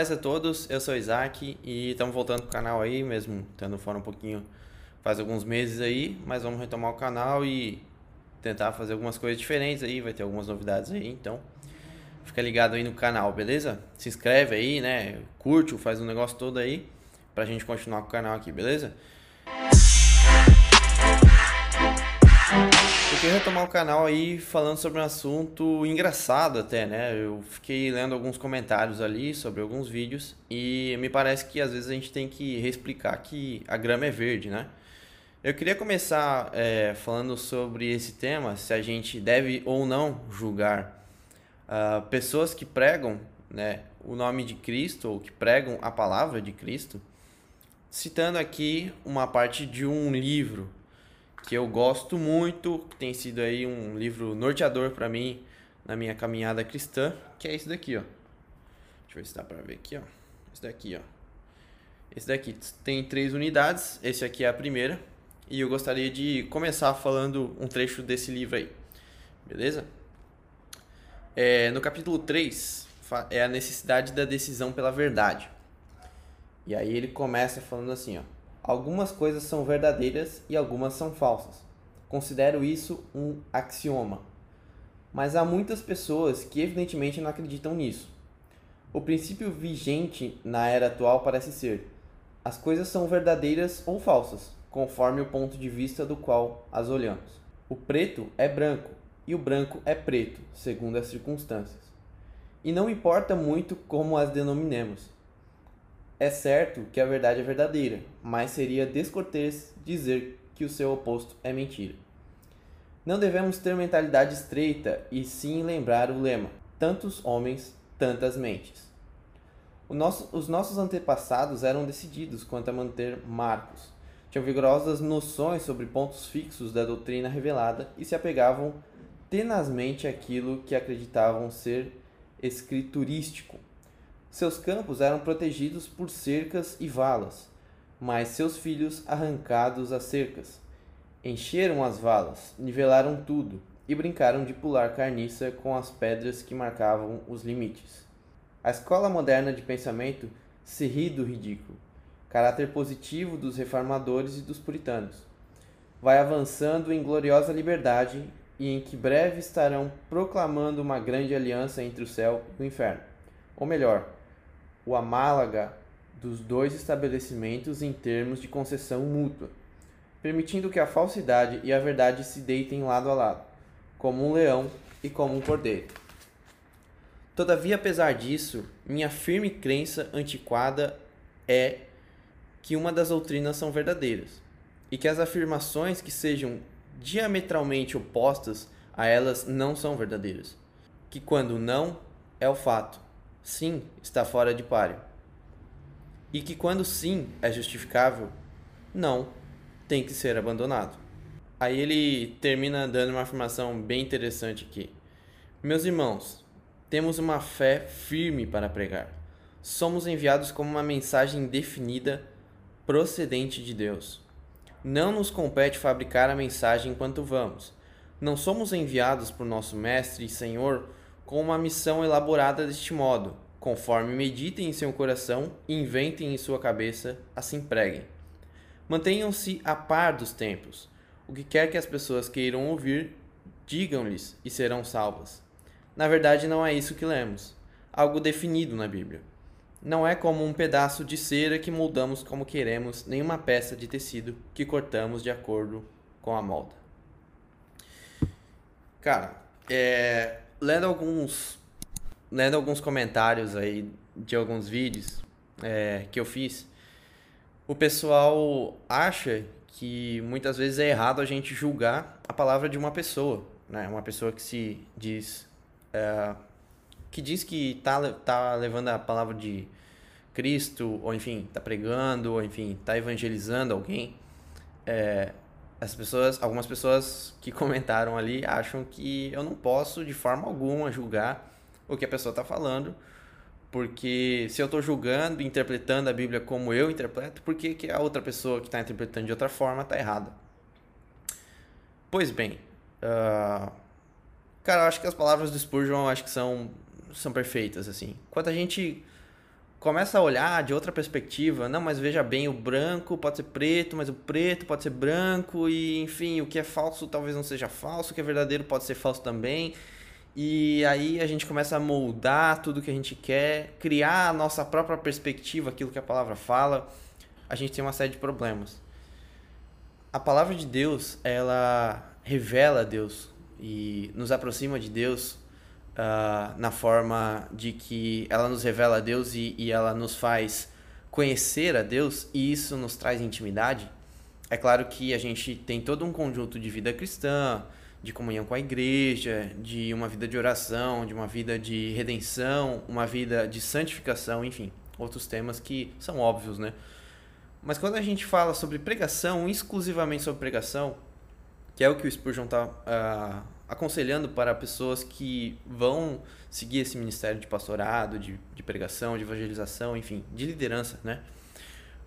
paz a todos, eu sou o Isaac e estamos voltando pro canal aí, mesmo estando fora um pouquinho faz alguns meses aí, mas vamos retomar o canal e tentar fazer algumas coisas diferentes aí, vai ter algumas novidades aí, então fica ligado aí no canal, beleza? Se inscreve aí, né? Curte, faz um negócio todo aí pra gente continuar com o canal aqui, beleza? Eu queria retomar o canal aí falando sobre um assunto engraçado até, né? Eu fiquei lendo alguns comentários ali sobre alguns vídeos e me parece que às vezes a gente tem que reexplicar que a grama é verde, né? Eu queria começar é, falando sobre esse tema, se a gente deve ou não julgar uh, pessoas que pregam né, o nome de Cristo ou que pregam a palavra de Cristo, citando aqui uma parte de um livro que eu gosto muito, que tem sido aí um livro norteador para mim na minha caminhada cristã, que é esse daqui, ó. Deixa eu ver se dá para ver aqui, ó. Esse daqui, ó. Esse daqui tem três unidades, esse aqui é a primeira, e eu gostaria de começar falando um trecho desse livro aí. Beleza? É, no capítulo 3 é a necessidade da decisão pela verdade. E aí ele começa falando assim, ó: Algumas coisas são verdadeiras e algumas são falsas. Considero isso um axioma. Mas há muitas pessoas que evidentemente não acreditam nisso. O princípio vigente na era atual parece ser: as coisas são verdadeiras ou falsas conforme o ponto de vista do qual as olhamos. O preto é branco e o branco é preto, segundo as circunstâncias. E não importa muito como as denominemos. É certo que a verdade é verdadeira, mas seria descortês dizer que o seu oposto é mentira. Não devemos ter mentalidade estreita e sim lembrar o lema: tantos homens, tantas mentes. Nosso, os nossos antepassados eram decididos quanto a manter marcos, tinham vigorosas noções sobre pontos fixos da doutrina revelada e se apegavam tenazmente àquilo que acreditavam ser escriturístico. Seus campos eram protegidos por cercas e valas, mas seus filhos arrancados às cercas. Encheram as valas, nivelaram tudo e brincaram de pular carniça com as pedras que marcavam os limites. A escola moderna de pensamento se ri do ridículo caráter positivo dos reformadores e dos puritanos. Vai avançando em gloriosa liberdade e em que breve estarão proclamando uma grande aliança entre o céu e o inferno. Ou melhor, o amálaga dos dois estabelecimentos em termos de concessão mútua, permitindo que a falsidade e a verdade se deitem lado a lado, como um leão e como um cordeiro. Todavia, apesar disso, minha firme crença antiquada é que uma das doutrinas são verdadeiras e que as afirmações que sejam diametralmente opostas a elas não são verdadeiras. Que quando não é o fato, sim está fora de páreo. E que quando sim é justificável, não tem que ser abandonado. Aí ele termina dando uma afirmação bem interessante aqui. Meus irmãos, temos uma fé firme para pregar. Somos enviados como uma mensagem definida procedente de Deus. Não nos compete fabricar a mensagem enquanto vamos. Não somos enviados por nosso Mestre e Senhor com uma missão elaborada deste modo, conforme meditem em seu coração e inventem em sua cabeça, assim preguem. Mantenham-se a par dos tempos. O que quer que as pessoas queiram ouvir, digam-lhes e serão salvas. Na verdade, não é isso que lemos. Algo definido na Bíblia. Não é como um pedaço de cera que moldamos como queremos, nem uma peça de tecido que cortamos de acordo com a molda. Cara, é, lendo alguns lendo alguns comentários aí de alguns vídeos é, que eu fiz, o pessoal acha que muitas vezes é errado a gente julgar a palavra de uma pessoa, né? Uma pessoa que se diz é, que diz que tá, tá levando a palavra de Cristo, ou enfim, tá pregando, ou enfim, tá evangelizando alguém, é, as pessoas, algumas pessoas que comentaram ali acham que eu não posso de forma alguma julgar o que a pessoa está falando, porque se eu estou julgando, interpretando a Bíblia como eu interpreto, por que, que a outra pessoa que está interpretando de outra forma está errada? Pois bem, uh, cara, eu acho que as palavras do Spurgeon acho que são são perfeitas, assim. Quando a gente começa a olhar de outra perspectiva. Não, mas veja bem, o branco pode ser preto, mas o preto pode ser branco, e enfim, o que é falso talvez não seja falso, o que é verdadeiro pode ser falso também. E aí a gente começa a moldar tudo que a gente quer, criar a nossa própria perspectiva, aquilo que a palavra fala. A gente tem uma série de problemas. A palavra de Deus, ela revela Deus e nos aproxima de Deus uh, na forma de que ela nos revela a Deus e, e ela nos faz conhecer a Deus e isso nos traz intimidade. É claro que a gente tem todo um conjunto de vida cristã, de comunhão com a igreja, de uma vida de oração, de uma vida de redenção, uma vida de santificação, enfim, outros temas que são óbvios, né? Mas quando a gente fala sobre pregação, exclusivamente sobre pregação, que é o que o Spurgeon está uh, ah, aconselhando para pessoas que vão seguir esse ministério de pastorado, de, de pregação, de evangelização, enfim, de liderança, né?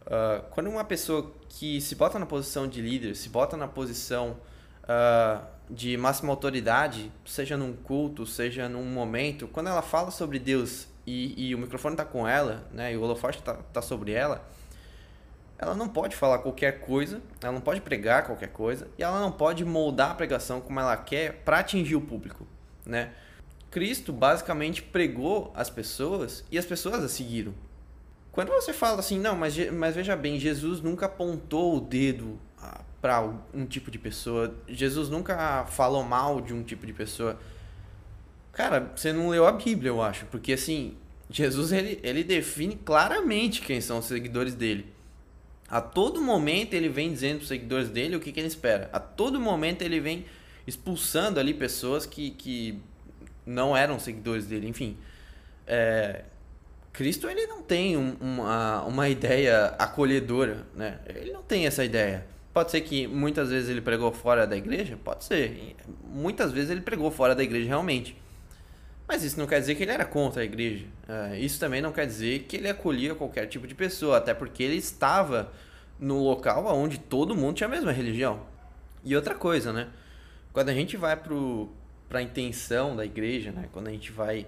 Uh, quando uma pessoa que se bota na posição de líder, se bota na posição uh, de máxima autoridade, seja num culto, seja num momento, quando ela fala sobre Deus e, e o microfone está com ela, né, e o holofote está tá sobre ela, ela não pode falar qualquer coisa, ela não pode pregar qualquer coisa, e ela não pode moldar a pregação como ela quer para atingir o público, né? Cristo basicamente pregou as pessoas e as pessoas a seguiram. Quando você fala assim, não, mas, mas veja bem, Jesus nunca apontou o dedo para um tipo de pessoa. Jesus nunca falou mal de um tipo de pessoa. Cara, você não leu a Bíblia, eu acho. Porque, assim, Jesus, ele, ele define claramente quem são os seguidores dele. A todo momento ele vem dizendo para os seguidores dele o que, que ele espera. A todo momento ele vem expulsando ali pessoas que, que não eram seguidores dele. Enfim, é, Cristo ele não tem um, uma, uma ideia acolhedora, né? Ele não tem essa ideia. Pode ser que muitas vezes ele pregou fora da igreja? Pode ser. Muitas vezes ele pregou fora da igreja realmente. Mas isso não quer dizer que ele era contra a igreja. É, isso também não quer dizer que ele acolhia qualquer tipo de pessoa, até porque ele estava no local onde todo mundo tinha a mesma religião. E outra coisa, né? Quando a gente vai para a intenção da igreja, né? quando a gente vai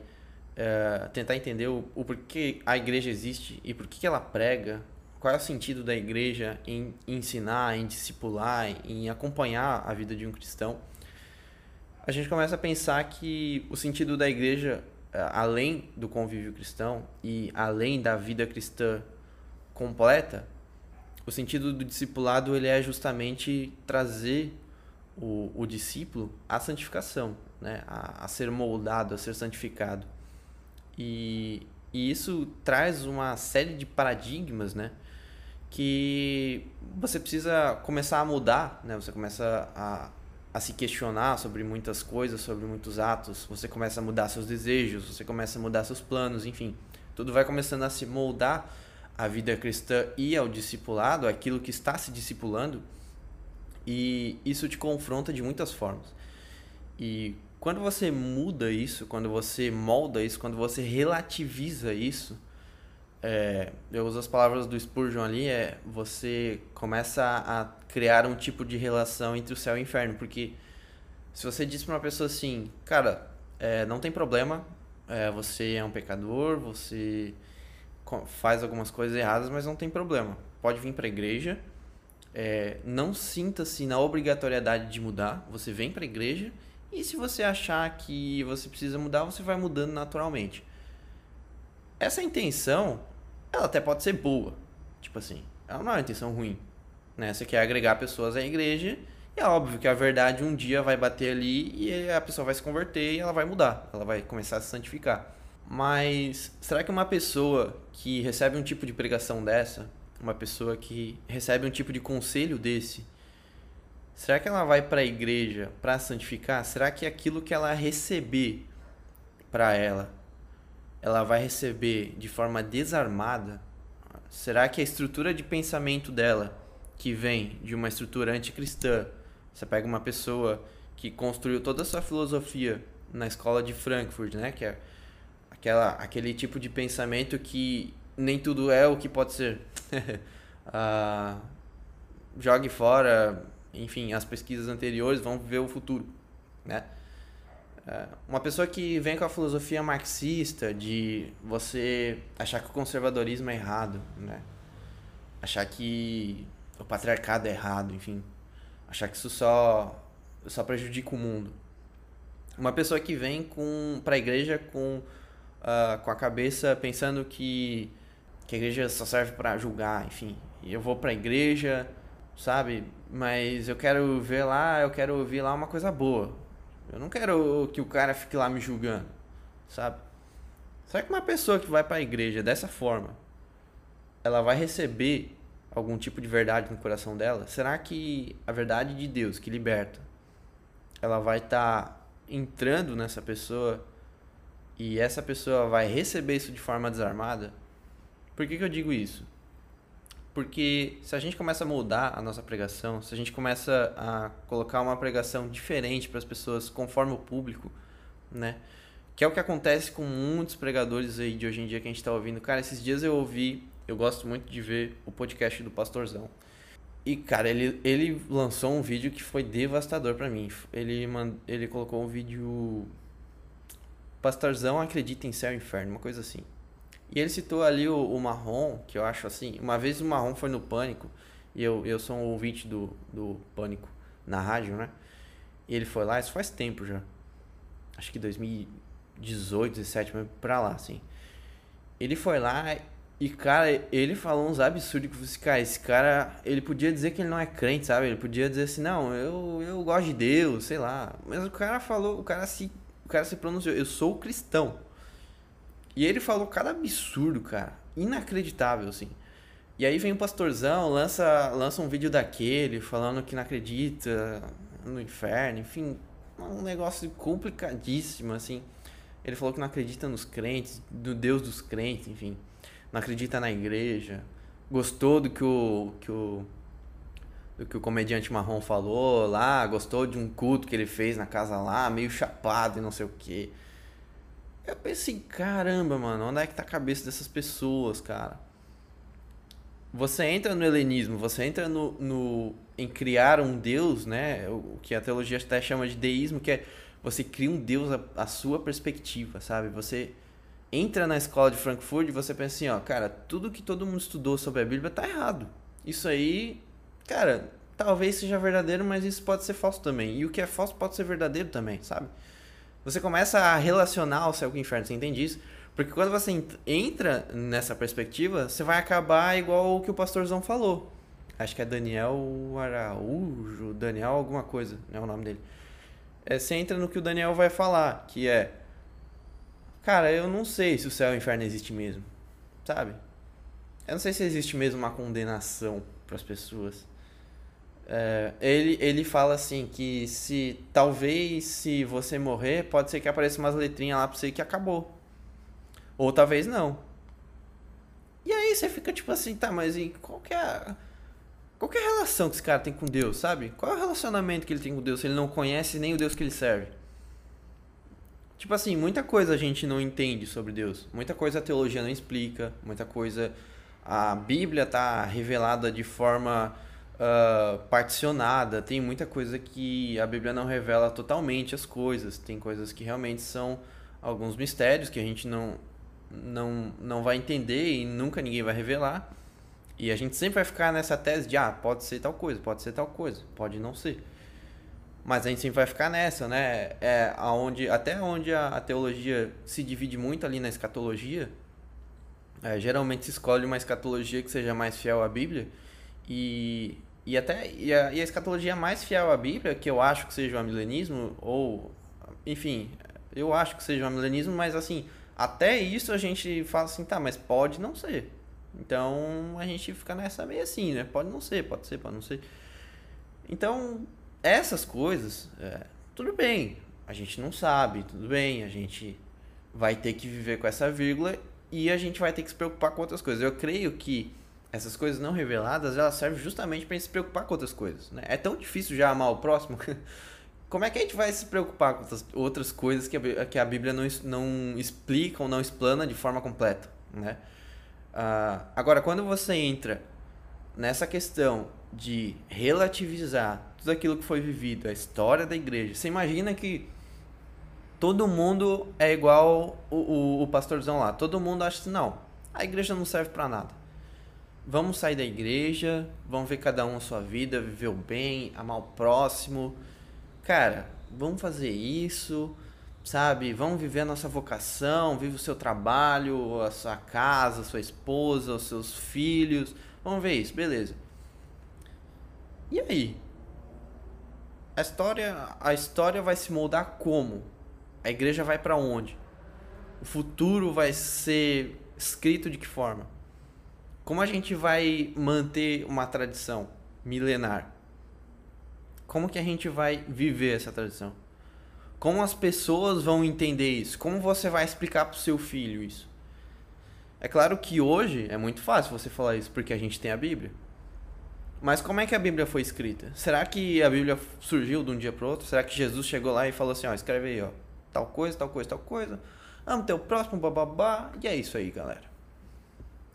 é, tentar entender o, o porquê a igreja existe e por que ela prega, qual é o sentido da igreja em ensinar, em discipular, em acompanhar a vida de um cristão, a gente começa a pensar que o sentido da igreja, eh, além do convívio cristão e além da vida cristã completa, o sentido do discipulado ele é justamente trazer o, o discípulo à santificação, né? a, a ser moldado, a ser santificado. E, e isso traz uma série de paradigmas, né? que você precisa começar a mudar, né? Você começa a, a se questionar sobre muitas coisas, sobre muitos atos, você começa a mudar seus desejos, você começa a mudar seus planos, enfim. Tudo vai começando a se moldar à vida cristã e ao discipulado, aquilo que está se discipulando, e isso te confronta de muitas formas. E quando você muda isso, quando você molda isso, quando você relativiza isso, é, eu uso as palavras do Spurgeon ali, é você começa a criar um tipo de relação entre o céu e o inferno, porque se você diz para uma pessoa assim, cara, é, não tem problema, é, você é um pecador, você faz algumas coisas erradas, mas não tem problema, pode vir para a igreja, é, não sinta-se na obrigatoriedade de mudar, você vem para a igreja e se você achar que você precisa mudar, você vai mudando naturalmente. Essa intenção ela até pode ser boa. Tipo assim, ela não é uma intenção ruim. Né? Você quer agregar pessoas à igreja e é óbvio que a verdade um dia vai bater ali e a pessoa vai se converter e ela vai mudar. Ela vai começar a se santificar. Mas será que uma pessoa que recebe um tipo de pregação dessa, uma pessoa que recebe um tipo de conselho desse, será que ela vai para a igreja para santificar? Será que aquilo que ela receber para ela ela vai receber de forma desarmada? Será que a estrutura de pensamento dela, que vem de uma estrutura anticristã, você pega uma pessoa que construiu toda a sua filosofia na escola de Frankfurt, né, que é aquela aquele tipo de pensamento que nem tudo é o que pode ser. ah, jogue fora, enfim, as pesquisas anteriores vão ver o futuro, né? É, uma pessoa que vem com a filosofia marxista de você achar que o conservadorismo é errado, né? Achar que o patriarcado é errado, enfim. Achar que isso só, só prejudica o mundo. Uma pessoa que vem com para a igreja com, uh, com a cabeça pensando que, que a igreja só serve para julgar, enfim. E eu vou para a igreja, sabe? Mas eu quero ver lá, eu quero ouvir lá uma coisa boa. Eu não quero que o cara fique lá me julgando, sabe? Será que uma pessoa que vai para a igreja dessa forma, ela vai receber algum tipo de verdade no coração dela? Será que a verdade de Deus que liberta, ela vai estar tá entrando nessa pessoa e essa pessoa vai receber isso de forma desarmada? Por que, que eu digo isso? Porque se a gente começa a mudar a nossa pregação, se a gente começa a colocar uma pregação diferente para as pessoas conforme o público, né? Que é o que acontece com muitos pregadores aí de hoje em dia que a gente está ouvindo. Cara, esses dias eu ouvi, eu gosto muito de ver o podcast do Pastorzão. E, cara, ele, ele lançou um vídeo que foi devastador para mim. Ele, mand... ele colocou um vídeo. Pastorzão acredita em céu e inferno, uma coisa assim. E ele citou ali o, o Marrom, que eu acho assim. Uma vez o Marrom foi no Pânico, e eu, eu sou um ouvinte do, do Pânico na rádio, né? E ele foi lá, isso faz tempo já. Acho que 2018, 17, mas pra lá, assim. Ele foi lá e, cara, ele falou uns absurdos que você, cara, esse cara, ele podia dizer que ele não é crente, sabe? Ele podia dizer assim, não, eu, eu gosto de Deus, sei lá. Mas o cara falou, o cara se, o cara se pronunciou, eu sou cristão. E ele falou cada absurdo, cara. Inacreditável, assim. E aí vem o pastorzão, lança, lança um vídeo daquele, falando que não acredita no inferno, enfim, um negócio complicadíssimo, assim. Ele falou que não acredita nos crentes, no Deus dos crentes, enfim. Não acredita na igreja. Gostou do que o, que o, do que o comediante marrom falou lá, gostou de um culto que ele fez na casa lá, meio chapado e não sei o que. Eu pensei, caramba, mano, onde é que tá a cabeça dessas pessoas, cara? Você entra no helenismo, você entra no, no em criar um deus, né? O que a teologia até chama de deísmo, que é você cria um deus a sua perspectiva, sabe? Você entra na escola de Frankfurt e você pensa assim, ó, cara, tudo que todo mundo estudou sobre a Bíblia tá errado. Isso aí, cara, talvez seja verdadeiro, mas isso pode ser falso também. E o que é falso pode ser verdadeiro também, sabe? Você começa a relacionar o céu com o inferno, você entende isso? Porque quando você entra nessa perspectiva, você vai acabar igual o que o pastorzão falou. Acho que é Daniel Araújo, Daniel alguma coisa, é o nome dele. É, você entra no que o Daniel vai falar, que é... Cara, eu não sei se o céu e o inferno existe mesmo, sabe? Eu não sei se existe mesmo uma condenação para as pessoas. É, ele, ele fala assim que se talvez se você morrer, pode ser que apareça umas letrinhas lá pra você que acabou. Ou talvez não. E aí você fica tipo assim, tá, mas e qual que é a, qual que é a relação que esse cara tem com Deus, sabe? Qual é o relacionamento que ele tem com Deus se ele não conhece nem o Deus que ele serve? Tipo assim, muita coisa a gente não entende sobre Deus. Muita coisa a teologia não explica, muita coisa a Bíblia tá revelada de forma uh, particionada, tem muita coisa que a Bíblia não revela totalmente as coisas, tem coisas que realmente são alguns mistérios que a gente não, não, não vai entender e nunca ninguém vai revelar. E a gente sempre vai ficar nessa tese de, ah, pode ser tal coisa, pode ser tal coisa, pode não ser. Mas a gente sempre vai ficar nessa, né? É aonde, até onde a, a teologia se divide muito ali na escatologia, é, geralmente se escolhe uma escatologia que seja mais fiel à Bíblia. E e até e a, e a escatologia mais fiel à Bíblia, que eu acho que seja o amilenismo, ou enfim, eu acho que seja o amilenismo, mas assim, até isso a gente fala assim, tá, mas pode não ser. Então a gente fica nessa meio assim, né? Pode não ser, pode ser, pode não ser. Então, essas coisas, é, tudo bem, a gente não sabe, tudo bem, a gente vai ter que viver com essa vírgula e a gente vai ter que se preocupar com outras coisas. Eu creio que essas coisas não reveladas, elas servem justamente para se preocupar com outras coisas. Né? É tão difícil já amar o próximo. Como é que a gente vai se preocupar com outras coisas que a, que a Bíblia não, não explica ou não explana de forma completa? Né? Uh, agora, quando você entra nessa questão de relativizar tudo aquilo que foi vivido, a história da igreja, você imagina que todo mundo é igual o, o, o pastorzão lá. Todo mundo acha assim, não, a igreja não serve para nada. Vamos sair da igreja, vamos ver cada um a sua vida, viver o bem, amar o próximo. Cara, vamos fazer isso, sabe? Vamos viver a nossa vocação, vive o seu trabalho, a sua casa, a sua esposa, os seus filhos. Vamos ver isso, beleza. E aí? A história, a história vai se moldar como? A igreja vai para onde? O futuro vai ser escrito de que forma? Como a gente vai manter uma tradição milenar? Como que a gente vai viver essa tradição? Como as pessoas vão entender isso? Como você vai explicar para o seu filho isso? É claro que hoje é muito fácil você falar isso porque a gente tem a Bíblia. Mas como é que a Bíblia foi escrita? Será que a Bíblia surgiu de um dia para outro? Será que Jesus chegou lá e falou assim, ó, escreve aí, ó, tal coisa, tal coisa, tal coisa. Amo teu próximo, bababá. E é isso aí, galera.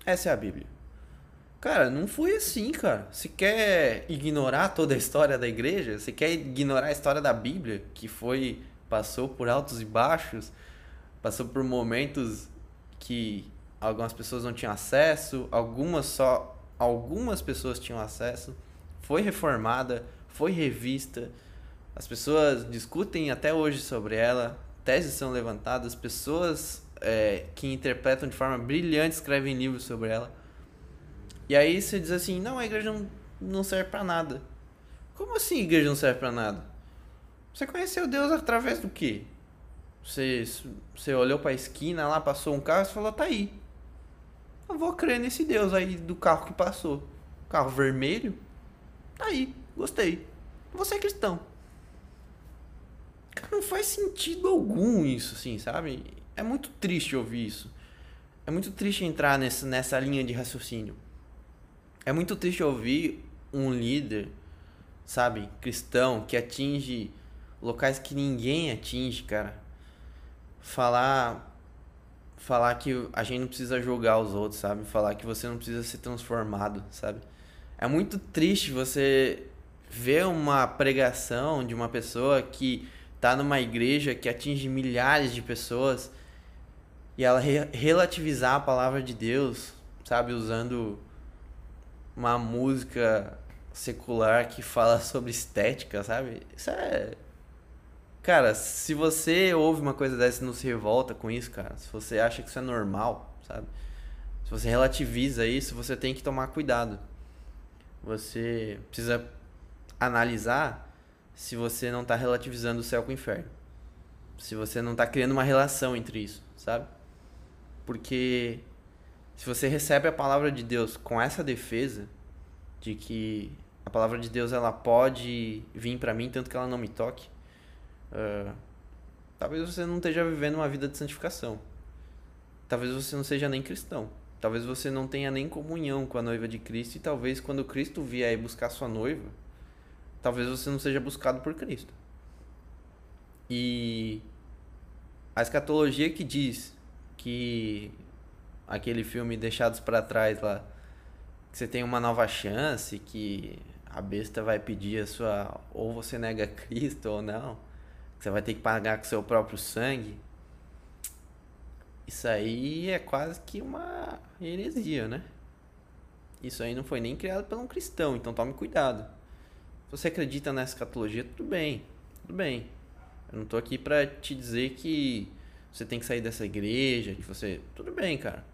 Essa é a Bíblia. Cara, não foi assim, cara. Se quer ignorar toda a história da igreja, se quer ignorar a história da Bíblia, que foi passou por altos e baixos, passou por momentos que algumas pessoas não tinham acesso, algumas só algumas pessoas tinham acesso, foi reformada, foi revista. As pessoas discutem até hoje sobre ela, teses são levantadas, pessoas é, que interpretam de forma brilhante escrevem livros sobre ela. E aí você diz assim: não, a igreja não, não serve para nada. Como assim a igreja não serve para nada? Você conheceu Deus através do quê? Você, você olhou para a esquina lá, passou um carro e falou: tá aí eu vou crer nesse Deus aí do carro que passou. Carro vermelho? Tá aí, gostei. Você é cristão. Não faz sentido algum isso, assim, sabe? É muito triste ouvir isso. É muito triste entrar nessa, nessa linha de raciocínio. É muito triste ouvir um líder, sabe, cristão, que atinge locais que ninguém atinge, cara. Falar falar que a gente não precisa julgar os outros, sabe? Falar que você não precisa ser transformado, sabe? É muito triste você ver uma pregação de uma pessoa que tá numa igreja que atinge milhares de pessoas e ela re relativizar a palavra de Deus, sabe, usando uma música secular que fala sobre estética, sabe? Isso é Cara, se você ouve uma coisa dessa e não se revolta com isso, cara, se você acha que isso é normal, sabe? Se você relativiza isso, você tem que tomar cuidado. Você precisa analisar se você não está relativizando o céu com o inferno. Se você não está criando uma relação entre isso, sabe? Porque se você recebe a palavra de Deus com essa defesa de que a palavra de Deus ela pode vir para mim tanto que ela não me toque, Uh, talvez você não esteja vivendo uma vida de santificação. Talvez você não seja nem cristão. Talvez você não tenha nem comunhão com a noiva de Cristo. E talvez quando Cristo vier buscar sua noiva, talvez você não seja buscado por Cristo. E a escatologia que diz que aquele filme Deixados para Trás lá, que você tem uma nova chance, que a besta vai pedir a sua. ou você nega Cristo ou não que você vai ter que pagar com seu próprio sangue. Isso aí é quase que uma heresia, né? Isso aí não foi nem criado por um cristão, então tome cuidado. Se você acredita nessa escatologia, tudo bem, tudo bem. Eu não tô aqui pra te dizer que você tem que sair dessa igreja, que você. Tudo bem, cara.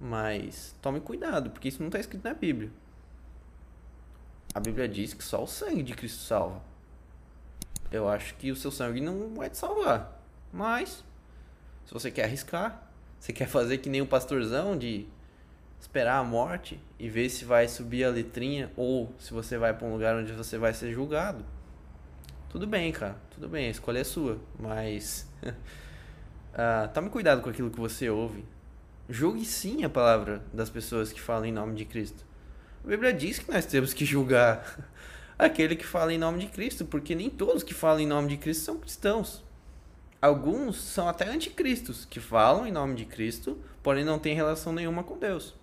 Mas tome cuidado, porque isso não está escrito na Bíblia. A Bíblia diz que só o sangue de Cristo salva eu acho que o seu sangue não vai te salvar. Mas, se você quer arriscar, você quer fazer que nem um pastorzão de esperar a morte e ver se vai subir a letrinha ou se você vai para um lugar onde você vai ser julgado. Tudo bem, cara, tudo bem, a escolha é sua, mas uh, tome cuidado com aquilo que você ouve. Julgue sim a palavra das pessoas que falam em nome de Cristo. A Bíblia diz que nós temos que julgar aquele que fala em nome de Cristo, porque nem todos que falam em nome de Cristo são cristãos. Alguns são até anticristos, que falam em nome de Cristo, porém não têm relação nenhuma com Deus.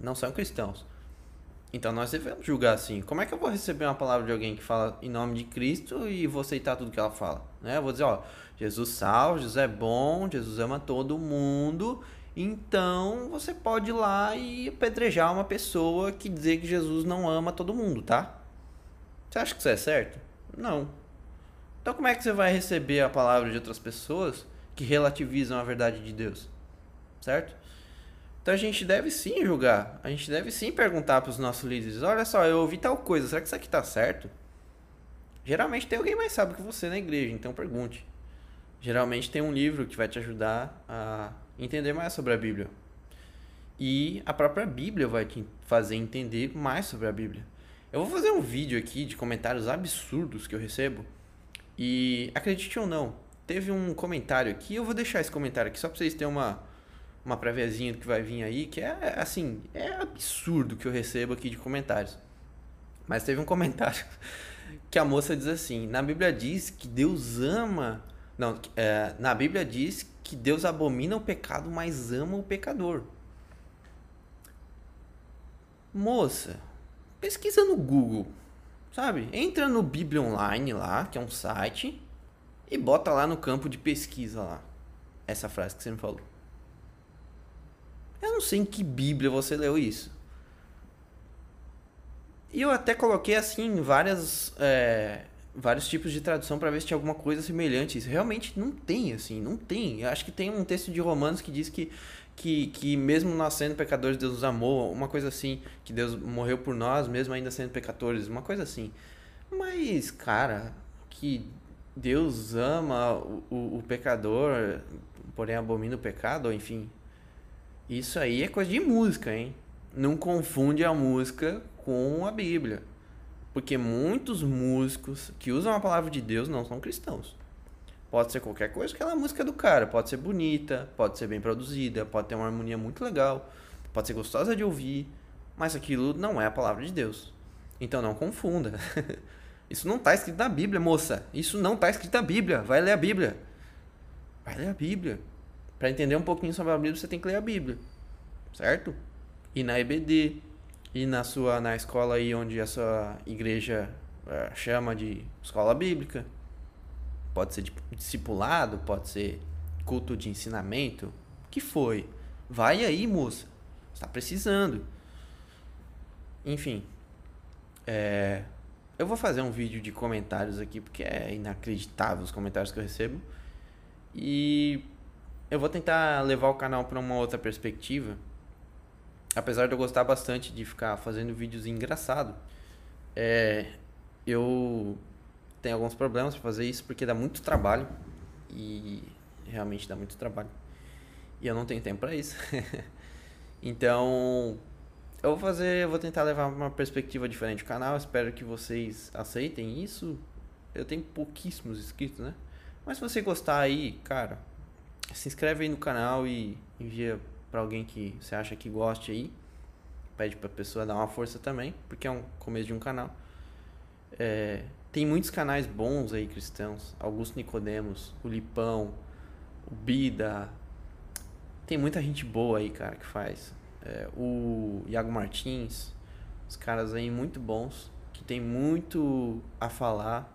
Não são cristãos. Então nós devemos julgar assim. Como é que eu vou receber uma palavra de alguém que fala em nome de Cristo e vou aceitar tudo que ela fala? Né? Eu vou dizer, ó, Jesus salva, Jesus é bom, Jesus ama todo mundo. Então você pode ir lá e apedrejar uma pessoa que dizer que Jesus não ama todo mundo, tá? Você acha que isso é certo? Não. Então como é que você vai receber a palavra de outras pessoas que relativizam a verdade de Deus? Certo? Então a gente deve sim julgar. A gente deve sim perguntar para os nossos líderes: olha só, eu ouvi tal coisa, será que isso aqui está certo? Geralmente tem alguém mais sábio que você na igreja, então pergunte. Geralmente tem um livro que vai te ajudar a entender mais sobre a Bíblia. E a própria Bíblia vai te fazer entender mais sobre a Bíblia. Eu vou fazer um vídeo aqui de comentários absurdos que eu recebo. E acredite ou não, teve um comentário aqui, eu vou deixar esse comentário aqui só para vocês terem uma uma préviazinha do que vai vir aí, que é assim, é absurdo que eu recebo aqui de comentários. Mas teve um comentário que a moça diz assim: na Bíblia diz que Deus ama. Não, é, na Bíblia diz que Deus abomina o pecado, mas ama o pecador. Moça, pesquisa no Google, sabe? Entra no Bíblia Online lá, que é um site, e bota lá no campo de pesquisa lá. Essa frase que você me falou. Eu não sei em que Bíblia você leu isso. E eu até coloquei assim várias é, vários tipos de tradução para ver se tinha alguma coisa semelhante. Isso realmente não tem assim, não tem. Eu acho que tem um texto de Romanos que diz que que, que mesmo nós sendo pecadores Deus nos amou, uma coisa assim, que Deus morreu por nós mesmo ainda sendo pecadores, uma coisa assim. Mas, cara, que Deus ama o, o, o pecador, porém abomina o pecado, enfim, isso aí é coisa de música, hein? Não confunde a música com a Bíblia. Porque muitos músicos que usam a palavra de Deus não são cristãos. Pode ser qualquer coisa, aquela música do cara. Pode ser bonita, pode ser bem produzida, pode ter uma harmonia muito legal, pode ser gostosa de ouvir, mas aquilo não é a palavra de Deus. Então não confunda. Isso não está escrito na Bíblia, moça. Isso não está escrito na Bíblia. Vai ler a Bíblia. Vai ler a Bíblia. Para entender um pouquinho sobre a Bíblia, você tem que ler a Bíblia, certo? E na EBD, e na sua na escola aí onde a sua igreja é, chama de escola bíblica. Pode ser de discipulado, pode ser culto de ensinamento. O que foi? Vai aí, moça. Está precisando. Enfim, é, eu vou fazer um vídeo de comentários aqui porque é inacreditável os comentários que eu recebo. E eu vou tentar levar o canal para uma outra perspectiva. Apesar de eu gostar bastante de ficar fazendo vídeos engraçados, é, eu tenho alguns problemas para fazer isso porque dá muito trabalho e realmente dá muito trabalho. E eu não tenho tempo para isso. então, eu vou fazer, eu vou tentar levar uma perspectiva diferente do canal. Espero que vocês aceitem isso. Eu tenho pouquíssimos inscritos, né? Mas se você gostar aí, cara, se inscreve aí no canal e envia para alguém que você acha que goste aí. Pede pra pessoa dar uma força também, porque é um começo de um canal. É, tem muitos canais bons aí cristãos. Augusto Nicodemos, o Lipão, o Bida. Tem muita gente boa aí, cara, que faz. É, o Iago Martins. Os caras aí muito bons, que tem muito a falar,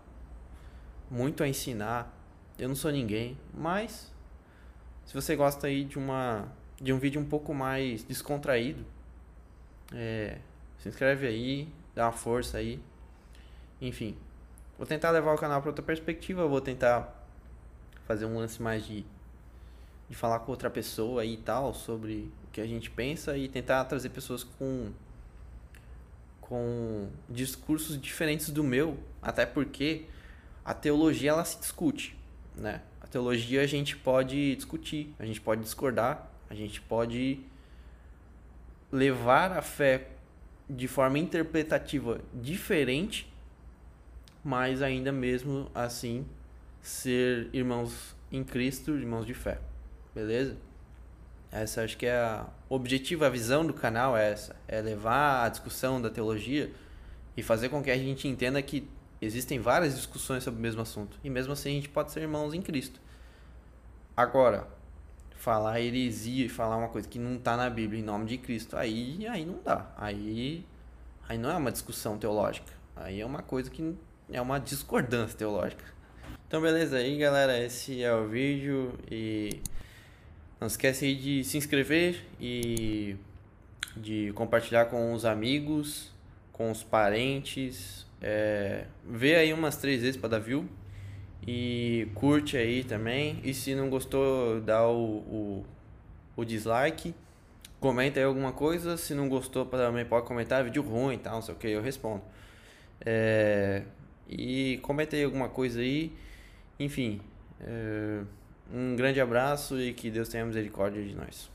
muito a ensinar. Eu não sou ninguém, mas se você gosta aí de uma de um vídeo um pouco mais descontraído, é, se inscreve aí, dá uma força aí. Enfim, vou tentar levar o canal para outra perspectiva, vou tentar fazer um lance mais de de falar com outra pessoa e tal sobre o que a gente pensa e tentar trazer pessoas com com discursos diferentes do meu, até porque a teologia ela se discute, né? A teologia a gente pode discutir, a gente pode discordar, a gente pode levar a fé de forma interpretativa diferente, mas ainda mesmo assim ser irmãos em Cristo, irmãos de fé. Beleza? Essa acho que é a objetivo, a visão do canal é essa, é levar a discussão da teologia e fazer com que a gente entenda que Existem várias discussões sobre o mesmo assunto. E mesmo assim a gente pode ser irmãos em Cristo. Agora, falar heresia e falar uma coisa que não está na Bíblia em nome de Cristo, aí, aí não dá. Aí, Aí não é uma discussão teológica. Aí é uma coisa que é uma discordância teológica. Então, beleza aí, galera. Esse é o vídeo. E não esquece de se inscrever e de compartilhar com os amigos, com os parentes. É, vê aí umas três vezes para dar view. E curte aí também. E se não gostou, dá o, o, o dislike. Comenta aí alguma coisa. Se não gostou, também pode comentar. Vídeo ruim e tal, não sei o que, eu respondo. É, e comenta aí alguma coisa aí. Enfim, é, um grande abraço e que Deus tenha misericórdia de nós.